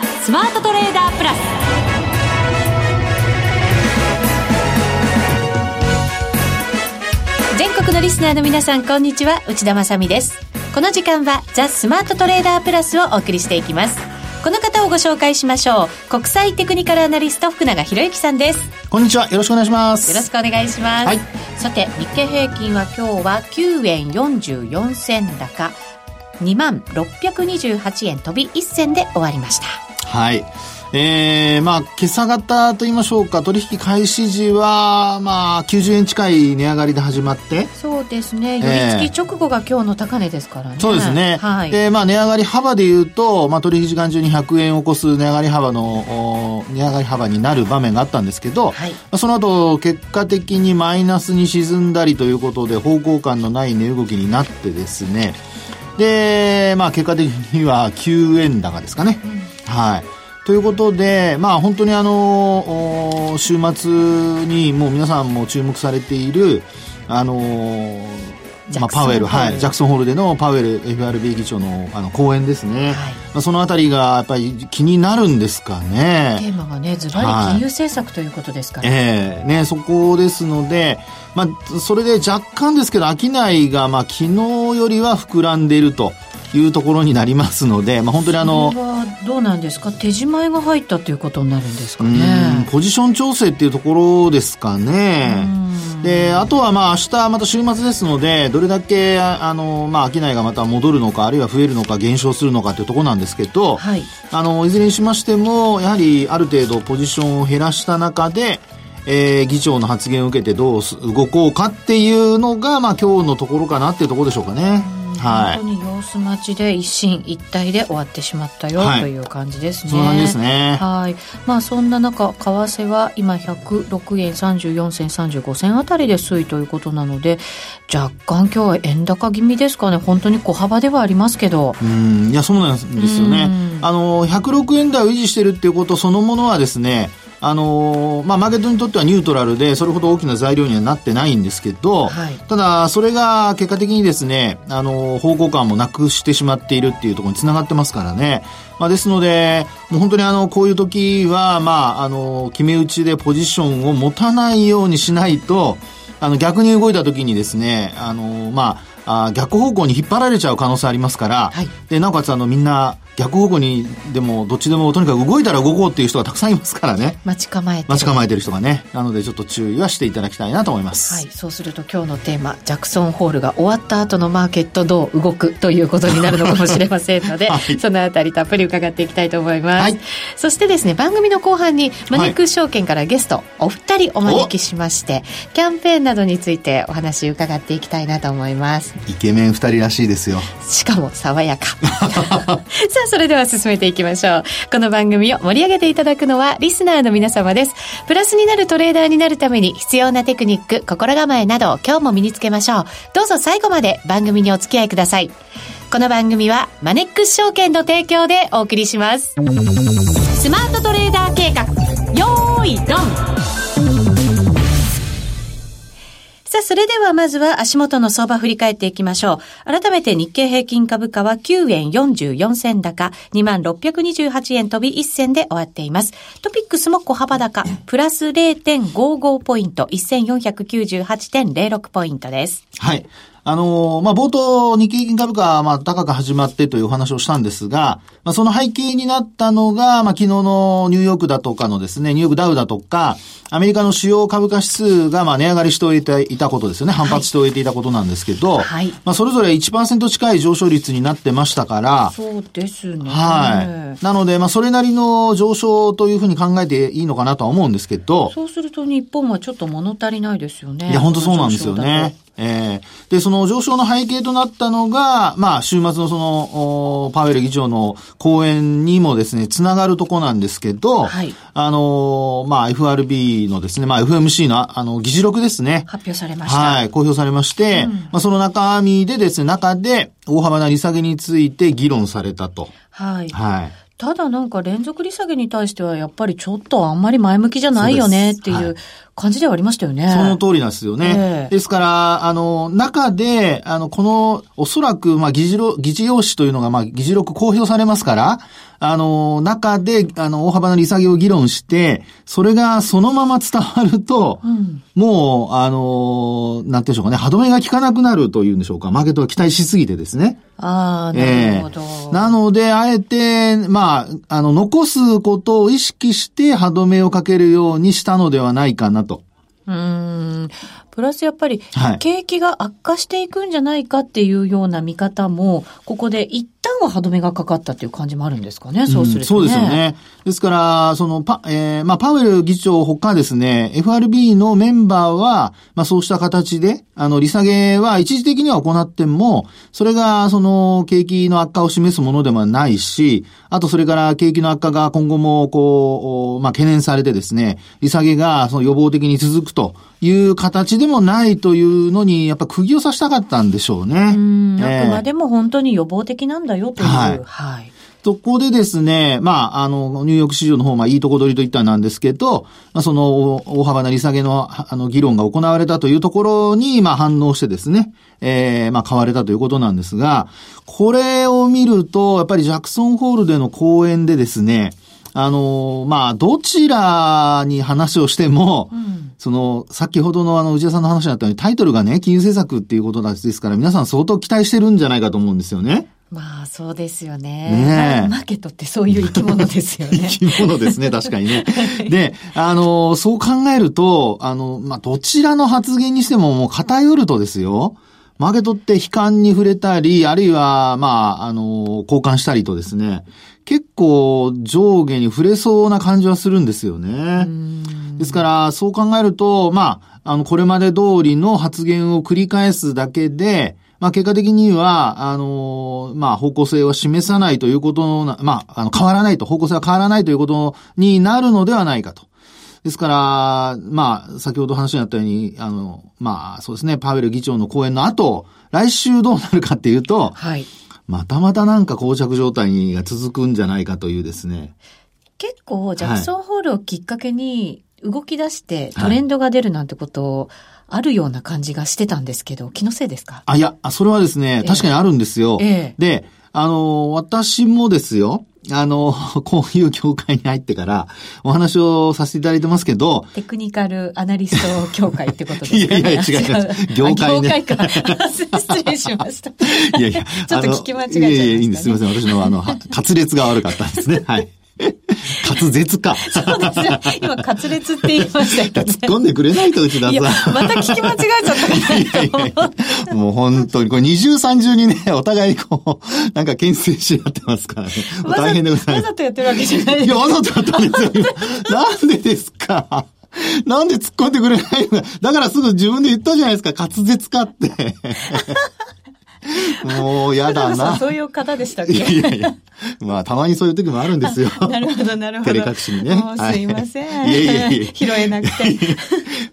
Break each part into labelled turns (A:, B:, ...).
A: ザ・スマートトレーダープラス。全国のリスナーの皆さんこんにちは。内田まさです。この時間はザ・スマートトレーダープラスをお送りしていきます。この方をご紹介しましょう。国際テクニカルアナリスト福永博之さんです。
B: こんにちは。よろしくお願いします。
A: よろしくお願いします、はい、さて日経平均は今日は9円44銭高。2万628円飛び1銭で終わりました
B: はいえー、まあ、今朝方と言いましょうか、取引開始時は、まあ、90円近い値上がりで始まって。
A: そうですね。寄り付き直後が今日の高値ですからね。
B: そうですね。はい。で、まあ、値上がり幅で言うと、まあ、取引時間中に100円を超す値上がり幅の、値上がり幅になる場面があったんですけど、はい、まあ、その後、結果的にマイナスに沈んだりということで、方向感のない値動きになってですね、で、まあ、結果的には9円高ですかね。うん、はい。ということで、まあ本当にあの、週末にもう皆さんも注目されている、あのまあ、パウエル、はい、ジャクソンホールでのパウエル FRB 議長のあの講演ですね、はい、まあ、そのあたりがやっぱり気になるんですかね。
A: テーマがね、ずばり金融政策ということですから、
B: はい、ええ。ー、ね、そこですので、まあ、それで若干ですけど、商いが、まあ、昨日よりは膨らんでいると。いうところになりますので、まあ、本当にあの
A: どうなんですか？手仕舞が入ったということになるんですかね。
B: ポジション調整っていうところですかね。であとはまあ明日また週末ですのでどれだけあの、まあ、商いがまた戻るのかあるいは増えるのか減少するのかというところなんですけど、はい、あのいずれにしましてもやはりある程度ポジションを減らした中でえー、議長の発言を受けてどう動こうかっていうのが、まあ今日のところかなっていうところでしょうかね。
A: はい、本当に様子待ちで一進一退で終わってしまったよ、はい、という感じですね。
B: そうなんですね。
A: はい。まあそんな中、為替は今106円34銭35銭あたりで推移ということなので、若干今日は円高気味ですかね。本当に小幅ではありますけど。
B: うん、いや、そうなんですよね。あの、106円台を維持してるっていうことそのものはですね、あのー、まあ、マーケットにとってはニュートラルで、それほど大きな材料にはなってないんですけど、はい、ただ、それが結果的にですね、あのー、方向感もなくしてしまっているっていうところにつながってますからね。まあ、ですので、もう本当にあの、こういう時は、まあ、あの、決め打ちでポジションを持たないようにしないと、あの、逆に動いた時にですね、あの、まあ、あ逆方向に引っ張られちゃう可能性ありますから、はい、で、なおかつあの、みんな、逆方向にでもどっちでもとにかく動いたら動こうっていう人がたくさんいますからね。
A: 待ち構えて
B: 待ち構えてる人がねなのでちょっと注意はしていただきたいなと思います。
A: はいそうすると今日のテーマジャクソンホールが終わった後のマーケットどう動くということになるのかもしれませんので、はい、そのあたりたっぷり伺っていきたいと思います、はい、そしてですね番組の後半にマネックス証券からゲスト、お二人お招きしましてキャンペーンなどについてお話伺っていきたいなと思います。
B: イケメン二人らしいですよ。
A: しかも爽やか。さあそれでは進めていきましょう。この番組を盛り上げていただくのはリスナーの皆様です。プラスになるトレーダーになるために必要なテクニック、心構えなどを今日も身につけましょう。どうぞ最後まで番組にお付き合いください。この番組はマネックス証券の提供でお送りします。スマートトレーダー計画、よーいドンさあ、それではまずは足元の相場振り返っていきましょう。改めて日経平均株価は9円44銭高、2628円飛び1銭で終わっています。トピックスも小幅高、プラス0.55ポイント、1498.06ポイントです。
B: はい。あの、まあ、冒頭、日経平均株価、まあ、高く始まってというお話をしたんですが、まあ、その背景になったのが、まあ、昨日のニューヨークだとかのですね、ニューヨークダウだとか、アメリカの主要株価指数が、まあ、値上がりしておいていたことですよね。反発しておいていたことなんですけど、はい。まあ、それぞれ1%近い上昇率になってましたから、
A: そうですね。
B: はい。なので、まあ、それなりの上昇というふうに考えていいのかなとは思うんですけど、
A: そうすると日本はちょっと物足りないですよね。
B: いや、本当そうなんですよね。えー、で、その上昇の背景となったのが、まあ、週末のその、パウエル議長の講演にもですね、つながるとこなんですけど、はい、あの、まあ、FRB のですね、まあ、FMC の、あの、議事録ですね。
A: 発表されました。
B: はい、公表されまして、うん、まあ、その中身でですね、中で、大幅な利下げについて議論されたと。
A: はい。はい。ただなんか連続利下げに対してはやっぱりちょっとあんまり前向きじゃないよねっていう感じではありましたよね。
B: その通りなんですよね。えー、ですから、あの、中で、あの、この、おそらく、まあ、議事録、議事要旨というのが、まあ、議事録公表されますから、あの、中で、あの、大幅な利下げを議論して、それがそのまま伝わると、うん、もう、あの、なんていうんでしょうかね、歯止めが効かなくなるというんでしょうか、マーケットが期待しすぎてですね。
A: ああ、なるほど、え
B: ー、なので、あえて、まあ、あの、残すことを意識して歯止めをかけるようにしたのではないかなと。
A: うん。プラスやっぱり、景気が悪化していくんじゃないかっていうような見方も、ここで一旦は歯止めがかかったっていう感じもあるんですかね、そうすると、ね、
B: そうですよね。ですから、その、パ、えー、まあ、パウエル議長ほかですね、FRB のメンバーは、まあ、そうした形で、あの、利下げは一時的には行っても、それが、その、景気の悪化を示すものでもないし、あとそれから景気の悪化が今後も、こう、まあ、懸念されてですね、利下げが、その予防的に続くという形でもないというのに、やっぱ釘を刺したかったんでしょうね。
A: うん、あくまでも本当に予防的なんだよという。はい。はい
B: そこでですね、まあ、あの、ニューヨーク市場の方、まあ、いいとこ取りといったなんですけど、まあ、その、大幅な利下げの、あの、議論が行われたというところに、まあ、反応してですね、えー、まあ、買われたということなんですが、これを見ると、やっぱりジャクソンホールでの講演でですね、あの、まあ、どちらに話をしても、うん、その、先ほどのあの、内田さんの話になったように、タイトルがね、金融政策っていうことですから、皆さん相当期待してるんじゃないかと思うんですよね。
A: まあ、そうですよね。ねマーケットってそういう生き物ですよね。
B: 生き物ですね、確かにね。で、あの、そう考えると、あの、まあ、どちらの発言にしてももう偏るとですよ、マーケットって悲観に触れたり、あるいは、まあ、あの、交換したりとですね、結構上下に触れそうな感じはするんですよね。ですから、そう考えると、まあ、あの、これまで通りの発言を繰り返すだけで、まあ、結果的には、あの、まあ、方向性を示さないということの、まあ、あの、変わらないと、方向性は変わらないということになるのではないかと。ですから、まあ、先ほど話にあったように、あの、まあ、そうですね、パウエル議長の講演の後、来週どうなるかっていうと、はい。またまたなんか膠着状態が続くんじゃないかというですね。
A: 結構、ジャクソンホールをきっかけに動き出してトレンドが出るなんてことを、あるような感じがしてたんですけど、気のせいですか？
B: あ、いや、それはですね、確かにあるんですよ。えー、で、あの、私もですよ、あの、こういう業界に入ってからお話をさせていただいてますけど。
A: テクニカルアナリスト協会ってことですか、ね、い
B: やいや、違います。業界ね。
A: 業界か。失礼しました。いやいや。ちょっと聞き間違えちゃいました、ね、いやいや、いいん
B: です。すみません。私のあの、滑舌が悪かったんですね。はい。滑舌か。
A: そうですよ。今、滑舌って言いましたけど、
B: ね、突っ込んでくれないと、内田
A: さん。また聞き間違えちゃったかな
B: と もう本当に、これ二重三重にね、お互いこう、なんか牽制し合ってますからね。大変でございます。
A: わざとやってるわけじゃないいや、
B: わざとやったんですよ。なんでですか？なんで突っ込んでくれないの？だからすぐ自分で言ったじゃないですか、滑舌かって。もうやだな。
A: そういう方でしたっけ？いや
B: いやまあ、たまにそういう時もあるんですよ。
A: なるほど、なるほど。
B: 照れ隠しにね。
A: もうすいません。はい、いやいや拾えなくて。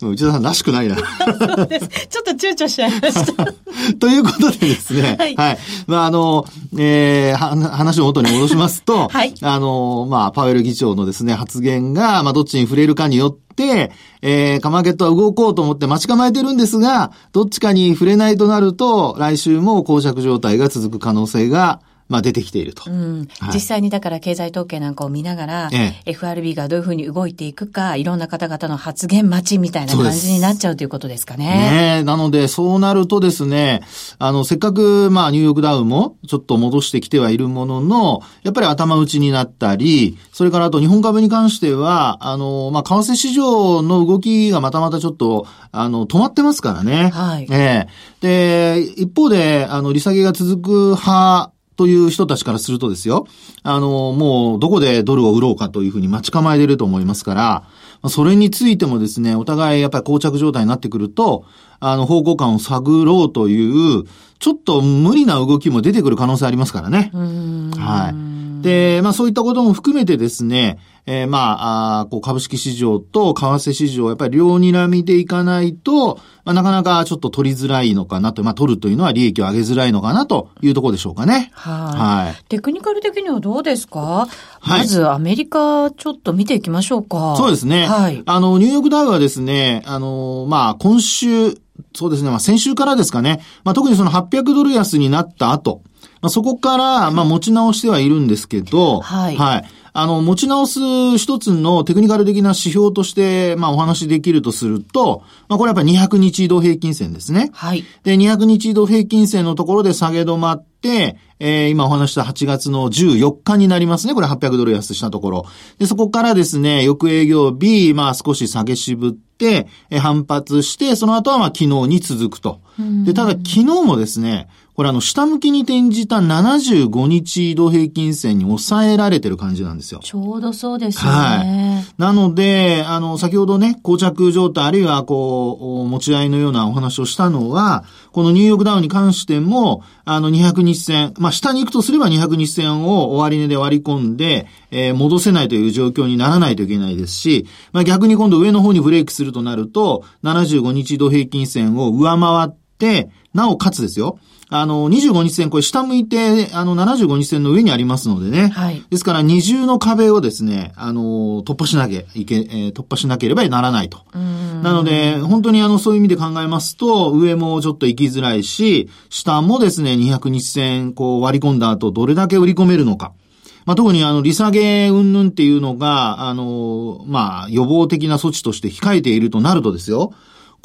B: もう内田さんらしくないな。
A: そうです。ちょっと躊躇しちゃいました。
B: ということでですね。はい。はい、まあ、あの、えー、話を元に戻しますと、はい。あの、まあ、パウエル議長のですね、発言が、まあ、どっちに触れるかによって、えー、カマーケットは動こうと思って待ち構えてるんですが、どっちかに触れないとなると、来週も膠着状態が続く可能性がまあ出てきていると。う
A: んはい、実際にだから経済統計なんかを見ながら、ええ、FRB がどういうふうに動いていくか、いろんな方々の発言待ちみたいな感じになっちゃうということですかね。
B: ねなので、そうなるとですね、あの、せっかく、まあ、ニューヨークダウもちょっと戻してきてはいるものの、やっぱり頭打ちになったり、それからあと日本株に関しては、あの、まあ、為替市場の動きがまたまたちょっと、あの、止まってますからね。はい。ええで、一方で、あの、利下げが続く派、という人たちからするとですよ、あの、もうどこでドルを売ろうかというふうに待ち構えてると思いますから、それについてもですね、お互いやっぱり膠着状態になってくると、あの、方向感を探ろうという、ちょっと無理な動きも出てくる可能性ありますからね。はい。で、まあそういったことも含めてですね、えー、まあ、あこう株式市場と為替市場、やっぱり両睨みでいかないと、まあ、なかなかちょっと取りづらいのかなと、まあ取るというのは利益を上げづらいのかなというところでしょうかね。
A: はい。はい。テクニカル的にはどうですか？はい。まずアメリカちょっと見ていきましょうか。
B: そうですね。はい。あの、ニューヨークダウはですね、あの、まあ今週、そうですね、まあ先週からですかね、まあ特にその800ドル安になった後、まあ、そこから、まあ、持ち直してはいるんですけど、はい。はい。あの、持ち直す一つのテクニカル的な指標として、まあ、お話できるとすると、まあ、これやっぱり200日移動平均線ですね。はい。で、200日移動平均線のところで下げ止まって、えー、今お話した8月の14日になりますね。これ800ドル安したところ。で、そこからですね、翌営業日、まあ少し下げ渋って、え反発して、その後はまあ昨日に続くと。で、ただ昨日もですね、これあの、下向きに転じた75日移動平均線に抑えられてる感じなんですよ。
A: ちょうどそうですね。はい。
B: なので、あの、先ほどね、膠着状態、あるいはこう、持ち合いのようなお話をしたのは、このニューヨークダウンに関しても、あの、200日線、まあ、下に行くとすれば200日線を終値で割り込んで、えー、戻せないという状況にならないといけないですし、まあ、逆に今度上の方にブレイクするとなると、75日移動平均線を上回って、なおかつですよ、あの、25日線、これ下向いて、あの、75日線の上にありますのでね。はい。ですから、二重の壁をですね、あの、突破しなきゃいけ、えー、突破しなければならないと。なので、本当にあの、そういう意味で考えますと、上もちょっと行きづらいし、下もですね、200日線、こう割り込んだ後、どれだけ売り込めるのか。まあ、特にあの、利下げ云々っていうのが、あの、まあ、予防的な措置として控えているとなるとですよ。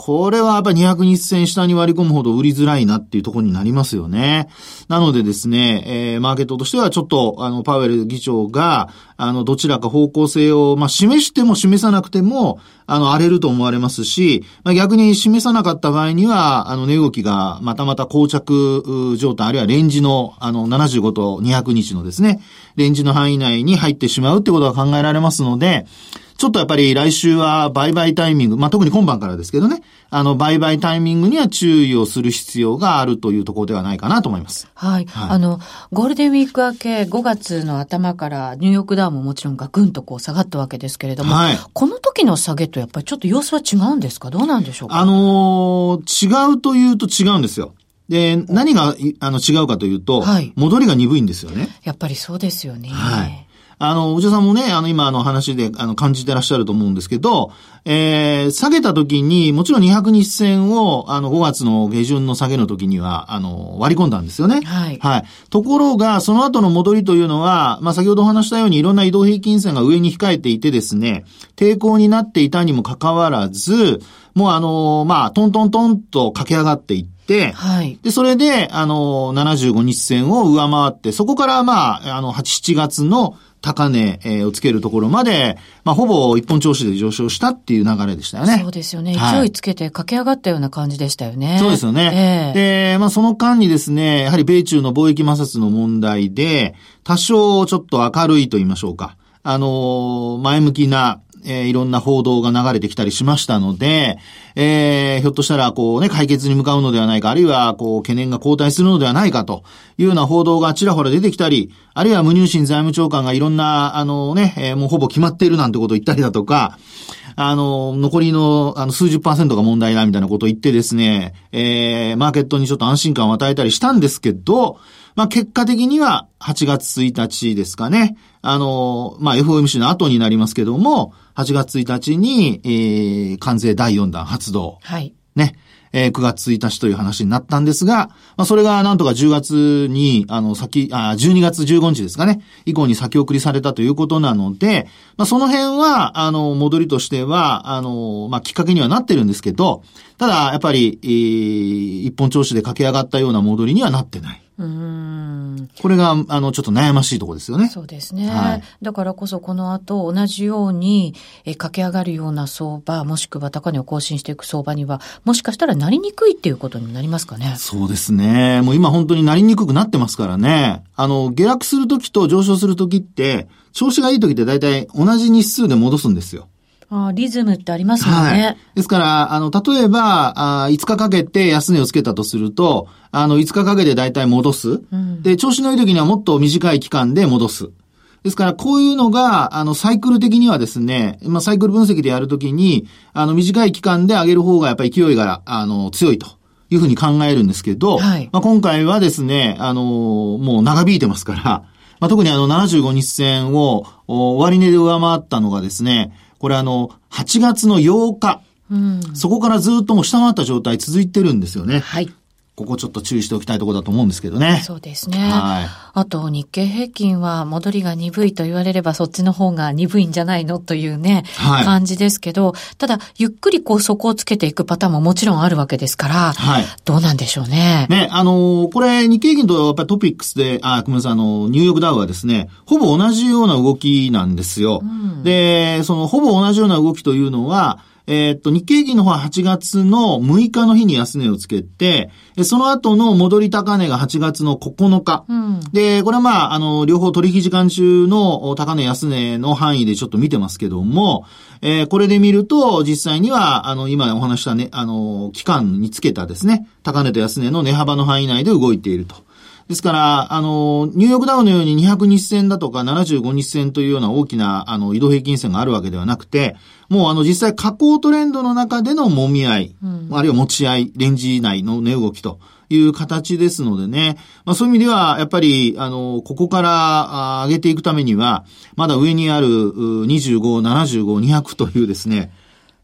B: これはやっぱり200日線下に割り込むほど売りづらいなっていうところになりますよね。なのでですね、えー、マーケットとしてはちょっと、あの、パウエル議長が、あの、どちらか方向性を、まあ、示しても示さなくても、あの、荒れると思われますし、まあ、逆に示さなかった場合には、あの、値動きがまたまた膠着状態、あるいはレンジの、あの、75と200日のですね、レンジの範囲内に入ってしまうってことが考えられますので、ちょっとやっぱり来週は売買タイミング、まあ、特に今晩からですけどね、あの、売買タイミングには注意をする必要があるというところではないかなと思います。
A: はい。はい、あの、ゴールデンウィーク明け5月の頭からニューヨークダウンももちろんガクンとこう下がったわけですけれども、はい、この時の下げとやっぱりちょっと様子は違うんですか？どうなんでしょうか？
B: あのー、違うというと違うんですよ。で、何が、あの、違うかというと、はい、戻りが鈍いんですよね。
A: やっぱりそうですよね。
B: はい。あの、お嬢さんもね、あの、今の話で、あの、感じてらっしゃると思うんですけど、えー、下げた時に、もちろん200日線を、あの、5月の下旬の下げの時には、あの、割り込んだんですよね。はい。はい。ところが、その後の戻りというのは、まあ、先ほどお話したように、いろんな移動平均線が上に控えていてですね、抵抗になっていたにもかかわらず、もうあの、まあ、トントントンと駆け上がっていって、はい。で、それで、あの、75日線を上回って、そこからまあ、あの、8、7月の高値、えをつけるところまで、まあ、ほぼ一本調子で上昇したっていう流れでしたよね。
A: そうですよね。勢いつけて駆け上がったような感じでしたよね。
B: そうですよね。えー、で、まあ、その間にですね、やはり米中の貿易摩擦の問題で、多少ちょっと明るいと言いましょうか。あの前向きな、えー、いろんな報道が流れてきたりしましたので、えー、ひょっとしたら、こうね、解決に向かうのではないか、あるいは、こう、懸念が後退するのではないかというような報道がちらほら出てきたり、あるいは無入信財務長官がいろんな、あのね、えー、もうほぼ決まっているなんてことを言ったりだとか、あの、残りの、あの、数十パーセントが問題だみたいなことを言ってですね、えー、マーケットにちょっと安心感を与えたりしたんですけど、まあ、結果的には8月1日ですかね。あの、まあ、FOMC の後になりますけども、8月1日に、えー、関税第4弾発動。はい。ね。えー、9月1日という話になったんですが、まあ、それがなんとか10月に、あの、先、あ、12月15日ですかね、以降に先送りされたということなので、まあ、その辺は、あの、戻りとしては、あの、まあ、きっかけにはなってるんですけど、ただ、やっぱり、えー、一本調子で駆け上がったような戻りにはなってない。うんこれが、あの、ちょっと悩ましいところですよね。
A: そうですね。はい、だからこそ、この後、同じように、え、駆け上がるような相場、もしくは高値を更新していく相場には、もしかしたらなりにくいっていうことになりますかね。
B: そうですね。もう今本当になりにくくなってますからね。あの、下落するときと上昇するときって、調子がいいときって大体同じ日数で戻すんですよ。
A: あリズムってありますよね。はい。
B: ですから、あの、例えば、あ5日かけて安値をつけたとすると、あの、5日かけて大体戻す。うん、で、調子のいい時にはもっと短い期間で戻す。ですから、こういうのが、あの、サイクル的にはですね、まあ、サイクル分析でやるときに、あの、短い期間で上げる方がやっぱり勢いが、あの、強いと。いうふうに考えるんですけど、はい、まあ、今回はですね、あの、もう長引いてますから、まあ、特にあの75日線を終値で上回ったのがですね、これあの、8月の8日、うん、そこからずっともう下回った状態続いてるんですよね。はい。ここちょっと注意しておきたいところだと思うんですけどね。
C: そうですね。はい。あと、日経平均は戻りが鈍いと言われればそっちの方が鈍いんじゃないのというね、はい、感じですけど、ただ、ゆっくりこう底をつけていくパターンももちろんあるわけですから、はい。どうなんでしょうね。
B: ね、あのー、これ日経平均とやっぱりトピックスで、あ、ごめんなさい、あの、ニューヨークダウはですね、ほぼ同じような動きなんですよ。うん、で、そのほぼ同じような動きというのは、えー、っと、日経平均の方は8月の6日の日に安値をつけて、その後の戻り高値が8月の9日。うん、で、これはまあ、あの、両方取引時間中の高値安値の範囲でちょっと見てますけども、えー、これで見ると、実際には、あの、今お話したね、あの、期間につけたですね、高値と安値の値幅の範囲内で動いていると。ですから、あの、ニューヨークダウのように200日線だとか75日線というような大きな、あの、移動平均線があるわけではなくて、もうあの、実際下降トレンドの中での揉み合い、うん、あるいは持ち合い、レンジ内の値動きという形ですのでね、まあそういう意味では、やっぱり、あの、ここから上げていくためには、まだ上にある25、75、200というですね、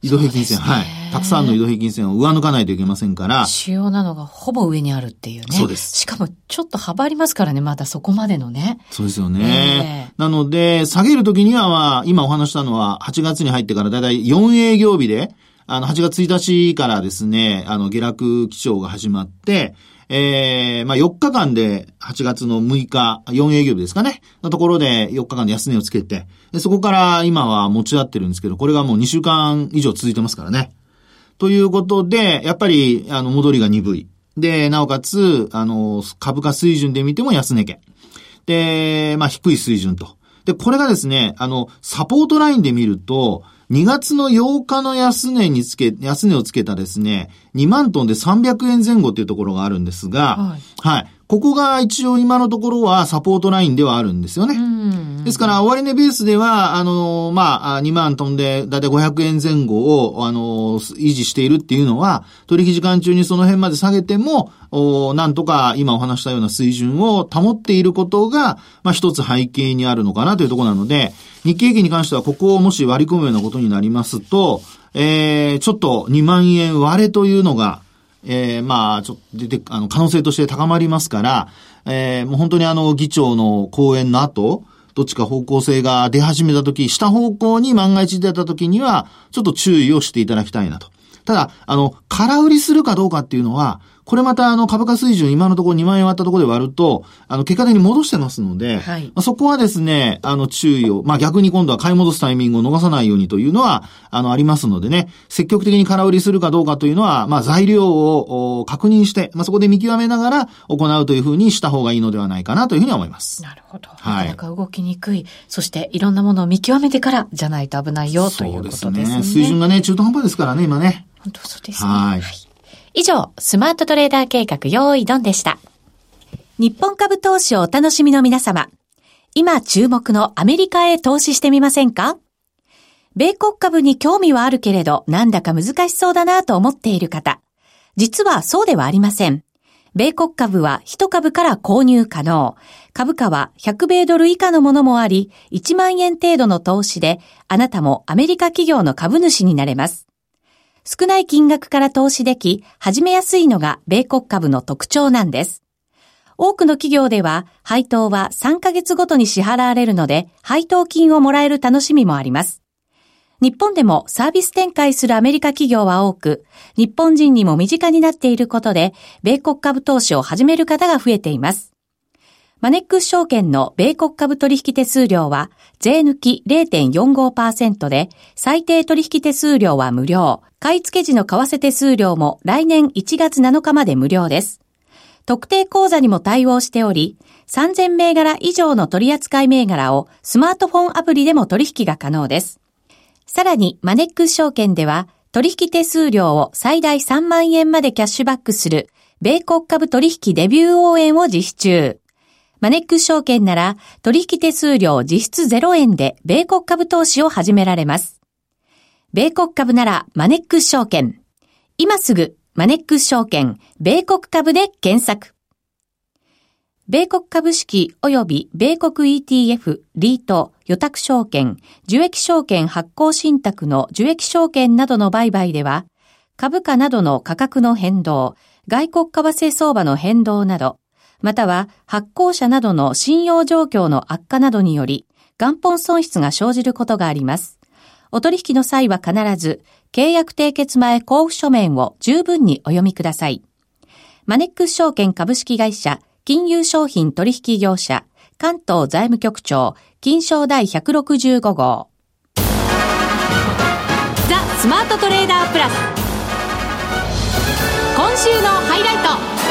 B: 移動平均線、はい。たくさんの移動平均線を上抜かないといけませんから。
C: 主要なのがほぼ上にあるっていうね。そうです。しかもちょっと幅ありますからね、まだそこまでのね。
B: そうですよね。えー、なので、下げるときには、まあ、今お話したのは、8月に入ってからだいたい4営業日で、あの、8月1日からですね、あの、下落基調が始まって、えー、まあ、4日間で8月の6日、4営業日ですかね、のところで4日間で安値をつけて、そこから今は持ち合ってるんですけど、これがもう2週間以上続いてますからね。ということで、やっぱり、あの、戻りが鈍い。で、なおかつ、あの、株価水準で見ても安値圏。で、まあ、低い水準と。で、これがですね、あの、サポートラインで見ると、2月の8日の安値につけ、安値をつけたですね、2万トンで300円前後っていうところがあるんですが、はい、はい。ここが一応今のところはサポートラインではあるんですよね。ですから、終値ベースでは、あの、まあ、2万飛んで、だいたい500円前後を、あの、維持しているっていうのは、取引時間中にその辺まで下げても、おなんとか今お話したような水準を保っていることが、まあ、一つ背景にあるのかなというところなので、日経平均に関してはここをもし割り込むようなことになりますと、えー、ちょっと2万円割れというのが、えー、まあ、ちょっと出て、あの、可能性として高まりますから、えー、もう本当にあの、議長の講演の後、どっちか方向性が出始めたとき、下方向に万が一出たときには、ちょっと注意をしていただきたいなと。ただ、あの、空売りするかどうかっていうのは、これまたあの株価水準今のところ2万円割ったところで割ると、あの結果的に戻してますので、はい、まあ、そこはですね、あの注意を、まあ逆に今度は買い戻すタイミングを逃さないようにというのは、あのありますのでね、積極的に空売りするかどうかというのは、まあ材料を確認して、まあそこで見極めながら行うというふうにした方がいいのではないかなというふうに思います。
C: なるほど。はい。なかなか動きにくい。そしていろんなものを見極めてからじゃないと危ないよということですね。そうですね。
B: 水準がね、中途半端ですからね、今ね。
C: 本当そうですね。はい。以上、スマートトレーダー計画用意ドンでした。日本株投資をお楽しみの皆様。今注目のアメリカへ投資してみませんか？米国株に興味はあるけれど、なんだか難しそうだなと思っている方。実はそうではありません。米国株は1株から購入可能。株価は100米ドル以下のものもあり、1万円程度の投資で、あなたもアメリカ企業の株主になれます。少ない金額から投資でき、始めやすいのが米国株の特徴なんです。多くの企業では、配当は3ヶ月ごとに支払われるので、配当金をもらえる楽しみもあります。日本でもサービス展開するアメリカ企業は多く、日本人にも身近になっていることで、米国株投資を始める方が増えています。マネックス証券の米国株取引手数料は税抜き0.45%で最低取引手数料は無料。買い付け時の為替手数料も来年1月7日まで無料です。特定口座にも対応しており、3000銘柄以上の取扱銘柄をスマートフォンアプリでも取引が可能です。さらにマネックス証券では取引手数料を最大3万円までキャッシュバックする米国株取引デビュー応援を実施中。
A: マネックス証券なら取引手数料実質0円で米国株投資を始められます。米国株ならマネックス証券。今すぐマネックス証券米国株で検索。米国株式及び米国 ETF、リート、予託証券、受益証券発行信託の受益証券などの売買では、株価などの価格の変動、外国為替相場の変動など、または発行者などの信用状況の悪化などにより、元本損失が生じることがあります。お取引の際は必ず、契約締結前交付書面を十分にお読みください。マネックス証券株式会社、金融商品取引業者、関東財務局長、金賞第165号。ザ・スマートトレーダープラス。今週のハイライト。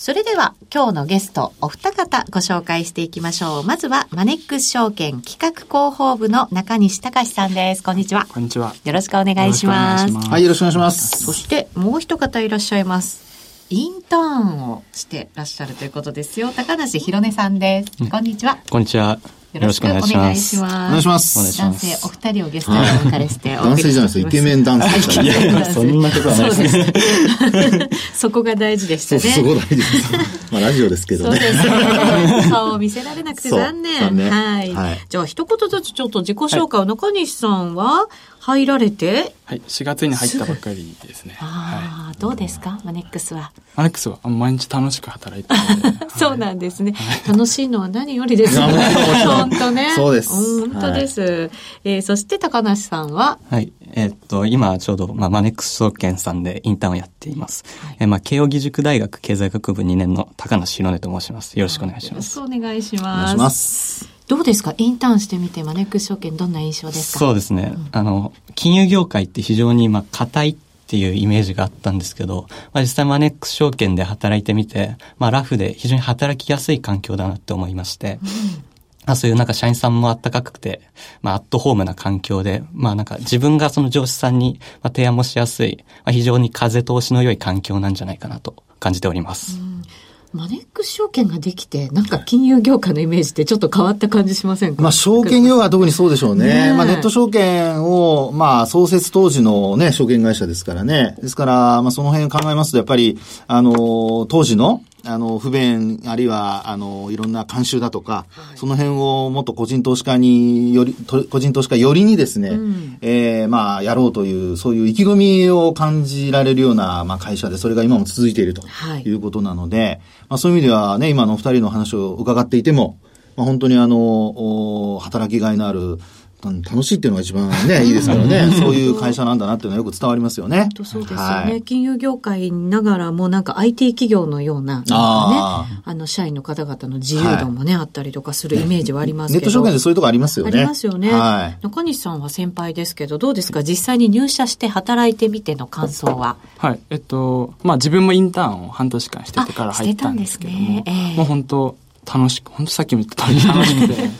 A: それでは今日のゲストお二方ご紹介していきましょう。まずはマネックス証券企画広報部の中西隆さんです。こんにちは。
D: こんにちは。
A: よろしくお願いします。
B: はい、よろしくお願いします。
A: そしてもう一方いらっしゃいます。インターンをしてらっしゃるということですよ。高梨ひろねさんです。こんにちは。
D: こんにちは。
A: よろしくお願いします。お
B: 願いします。
A: 男性お二人をゲストにお迎えして
B: 男性じゃないですイケメン男性。
D: いやいや、そんなことはないですね。
A: そこが大事でしたね。
B: そこ大事です。まあラジオですけどね。
A: 顔を見せられなくて残念。はい。じゃあ一言ずつちょっと自己紹介を中西さんは入られて？
D: はい、4月に入ったばっかりですね。
A: ああ、どうですか？マネックスは。
D: マネックスは毎日楽しく働いて
A: そうなんですね。楽しいのは何よりですね。本当ね。
B: そうです。
A: 本当です。えー、そして高梨さんは？
D: はい。えっと、今ちょうど、まあ、マネックス証券さんでインターンをやっています。はい、えー、まあ、慶應義塾大学経済学部2年の高梨宏音と申します。よろしくお願いします。
A: よろしくお願いします。どうですか？インターンしてみてマネックス証券どんな印象ですか？
D: そうですね、うん、あの金融業界って非常にまあ硬いっていうイメージがあったんですけど、まあ、実際マネックス証券で働いてみて、まあ、ラフで非常に働きやすい環境だなって思いまして、うん。まあ、そういうなんか社員さんもあったかくて、まあ、アットホームな環境で、まあなんか自分がその上司さんに提案もしやすい、まあ、非常に風通しの良い環境なんじゃないかなと感じております。うん
A: マネックス証券ができて、なんか金融業界のイメージってちょっと変わった感じしませんか？
B: まあ証券業界は特にそうでしょうね。ねまあネット証券を、まあ創設当時のね、証券会社ですからね。ですから、まあその辺考えますと、やっぱり、あの、当時のあの、不便、あるいは、あの、いろんな慣習だとか、はい、その辺をもっと個人投資家により、個人投資家よりにですね、うん、えー、まあ、やろうという、そういう意気込みを感じられるような、まあ、会社で、それが今も続いているとい。うことなので、はい、まあ、そういう意味ではね、今のお二人の話を伺っていても、まあ、本当にあの、働きがいのある、楽しいっていうのが一番ね、いいですからね。そういう会社なんだなっていうのはよく伝わりますよね。
A: 本そうですよね、はい。金融業界ながらもなんか IT 企業のような、なんかね、あの、社員の方々の自由度もね、はい、あったりとかするイメージはありますけ
B: ど。ネット証券でそういうとこありますよね。
A: ありますよね。はい、中西さんは先輩ですけど、どうですか？実際に入社して働いてみての感想は？
D: はい。えっと、まあ自分もインターンを半年間しててから入ったんですけども、ねえー、もう本当楽しく、本当さっきも言った通り楽しくて、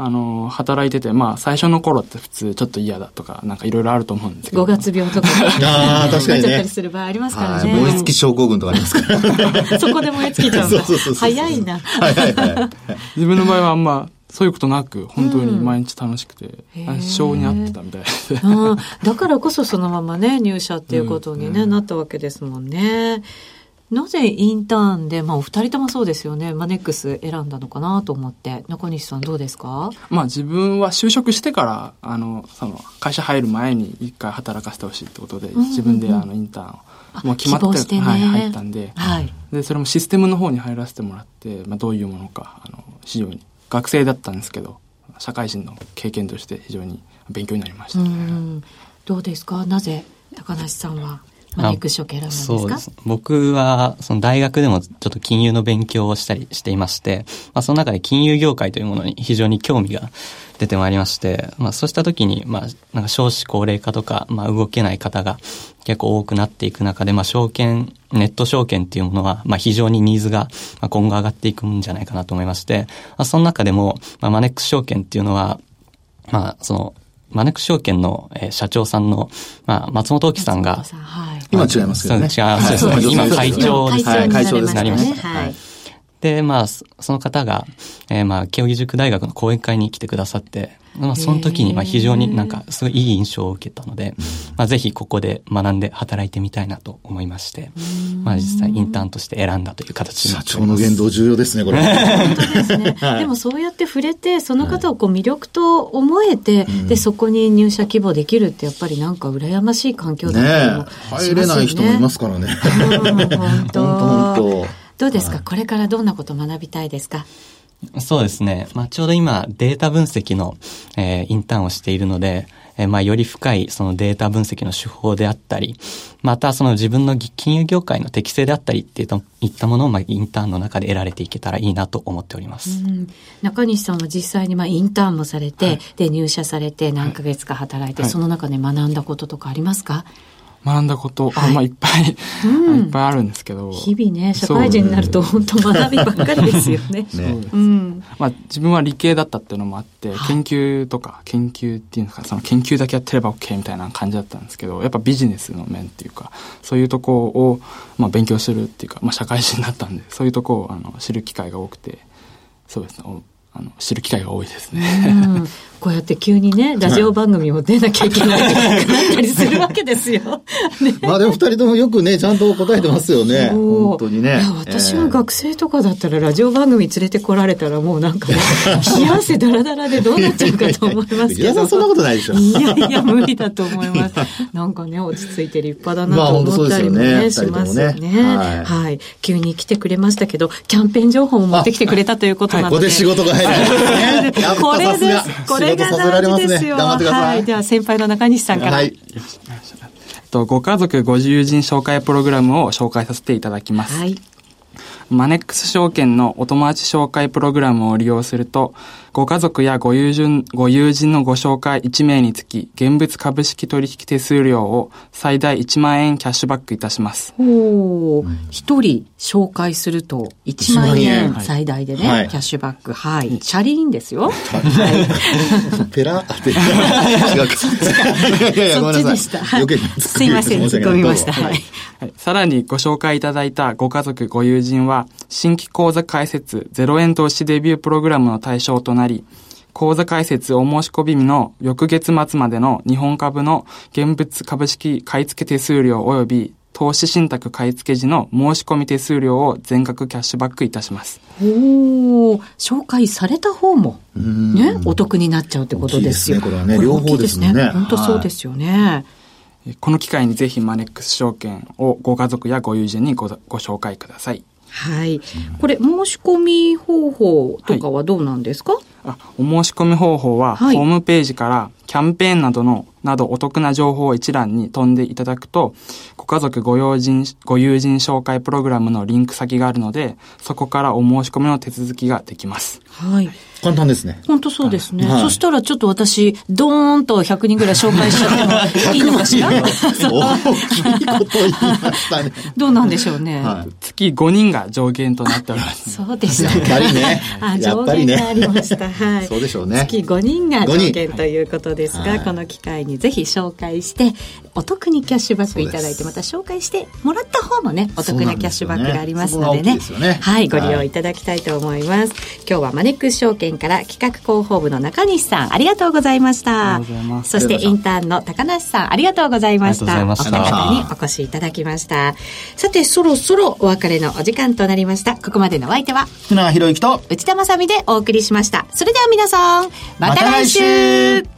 D: あの、働いてて、まあ、最初の頃って普通ちょっと嫌だとか、なんかいろいろあると思うんですけど。
A: 5月病とか。
B: ああ、確かにね。
A: なっちゃったりする場合ありますからね。
B: 燃え尽き症候群とかありますから。
A: そこで燃え尽きちゃうんだ。早いな。はいはい
D: はい。自分の場合はあんま、そういうことなく、本当に毎日楽しくて、性に合ってたみたいです。
A: だからこそそのままね、入社っていうことにね、なったわけですもんね。なぜインターンで、まあお二人ともそうですよね、マネックス選んだのかなと思って、中西さんどうですか？
D: まあ自分は就職してから、あの、その、会社入る前に一回働かせてほしいってことで、自分であの、インターンを、もう決まって、ね、はい、入ったんで、はい。で、それもシステムの方に入らせてもらって、まあどういうものか、あの、非常に、学生だったんですけど、社会人の経験として非常に勉強になりました、ね、
A: どうですか？なぜ高梨さんは？マネックス証券選んですか？そうです。
D: 僕は、その大学でもちょっと金融の勉強をしたりしていまして、まあその中で金融業界というものに非常に興味が出てまいりまして、まあそうした時に、まあなんか少子高齢化とか、まあ動けない方が結構多くなっていく中で、まあ証券、ネット証券っていうものは、まあ非常にニーズが今後上がっていくんじゃないかなと思いまして、まあその中でも、まあマネックス証券っていうのは、まあその、マネックス証券の、えー、社長さんの、まあ、松本沖さんが、はい、
B: 今違いますけどね。
D: 今会長です
A: ね。
B: 会長ですね。
A: はい。
D: で、まあ、その方が、えー、まあ、慶應義塾大学の講演会に来てくださって、まあ、その時に、まあ、非常になんか、すごいいい印象を受けたので、まあ、ぜひここで学んで働いてみたいなと思いまして、まあ、実際インターンとして選んだという形
B: になって社長の言動重要ですね、これ。
A: 本当ですね。でもそうやって触れて、その方をこう魅力と思えて、で、そこに入社希望できるって、やっぱりなんか羨ましい環境だ
B: なと、ね、入れない人もいますからね。
A: 本当。本当。どうですか、はい、これからどんなことを学びたいですか？
D: そうですね。まあ、ちょうど今、データ分析の、えー、インターンをしているので、えー、まあ、より深いそのデータ分析の手法であったり、またその自分の金融業界の適性であったりっていったものを、まあ、インターンの中で得られていけたらいいなと思っております。
A: 中西さんは実際にまあインターンもされて、はい、で、入社されて何ヶ月か働いて、はい、その中で学んだこととかありますか？
E: 学んだこと、はい、あまあいっぱい、うん、いっぱいあるんですけど。
A: 日々ね社会人になると本当学びばっかりですよね。
E: ね、うん、まあ、自分は理系だったっていうのもあって、研究とか研究っていうのかその研究だけやってれば OK みたいな感じだったんですけどやっぱビジネスの面っていうかそういうとこを、まあ、勉強するっていうか、まあ、社会人だったんでそういうとこをあの知る機会が多くてそうです。ねあの知る機会が多いですね。
A: うん、こうやって急にね、ラジオ番組も出なきゃいけないなったりするわけですよ。
B: ね、まあでも二人ともよくね、ちゃんと答えてますよね。本当にね。いや、
A: 私は学生とかだったら、ラジオ番組連れてこられたらもうなんか冷や汗だらだらでどうなっちゃうかと思いますけど。
B: そんなことないでしょ。
A: いやいや、無理だと思います。なんかね、落ち着いて立派だなと思ったりもね、まあ、ねしますよね、はい、はい。急に来てくれましたけど、キャンペーン情報も持ってきてくれたということなので。ここ
B: で仕事が入る。
A: これです。これが大事ですよ。頑張ってください。はい。では先輩の中西さんから。はい。
E: とご家族ご友人紹介プログラムを紹介させていただきます。はい。マネックス証券のお友達紹介プログラムを利用すると、ご家族やご友人、ご友人のご紹介1名につき、現物株式取引手数料を最大1万円キャッシュバックいたします。
A: お一、人紹介すると1万円最大でね、はい、キャッシュバック。はい。チャリーンですよ。はい。
B: ペラ？違うか。そ
A: っちでした。はい、すいません、突っ込みました。はい。
E: さらにご紹介いただいたご家族、ご友人は、新規講座開設0円投資デビュープログラムの対象となり、口座開設お申し込み日の翌月末までの日本株の現物株式買付手数料及び投資信託買付時の申し込み手数料を全額キャッシュバックいたします。
A: おお、紹介された方も、ね、お得になっちゃうってことですよ。
B: ね、これはね、両方ですね。
A: 本当そうですよね。
E: この機会にぜひマネックス証券をご家族やご友人にごご紹介ください。
A: はい。これ、申し込み方法とかはどうなんですか、はい、
E: あお申し込み方法は、ホームページからキャンペーンなどの、などお得な情報を一覧に飛んでいただくと、ご家族ご用人、ご友人紹介プログラムのリンク先があるので、そこからお申し込みの手続きができます。
A: はい。
B: 簡単ですね。
A: 本当そうですね。はい、そしたらちょっと私、ドーンと100人ぐらい紹介しちゃってもいいのかしら？大きい
B: こと言いましたね。
A: どうなんでしょうね。は
E: い、月5人が上限となっております。
A: そうです
B: ね。やっぱりね。
A: あ、上限がありました。はい。
B: そうでしょうね。
A: 月5人が上限ということですが、はい、この機会にぜひ紹介して、お得にキャッシュバックいただいて、また紹介してもらった方もね、お得なキャッシュバックがありますのでね。でねはい、ご利用いただきたいと思います。今日はマネックス証券から企画広報部の中西さん、ありがとうございました。そしてインターンの高梨さん、ありがとうございました。お二方にお越しいただきました。さて、そろそろお別れのお時間となりました。ここまでのお相手は、
B: 船川博之と
A: 内田まさみでお送りしました。それでは皆さん、また来週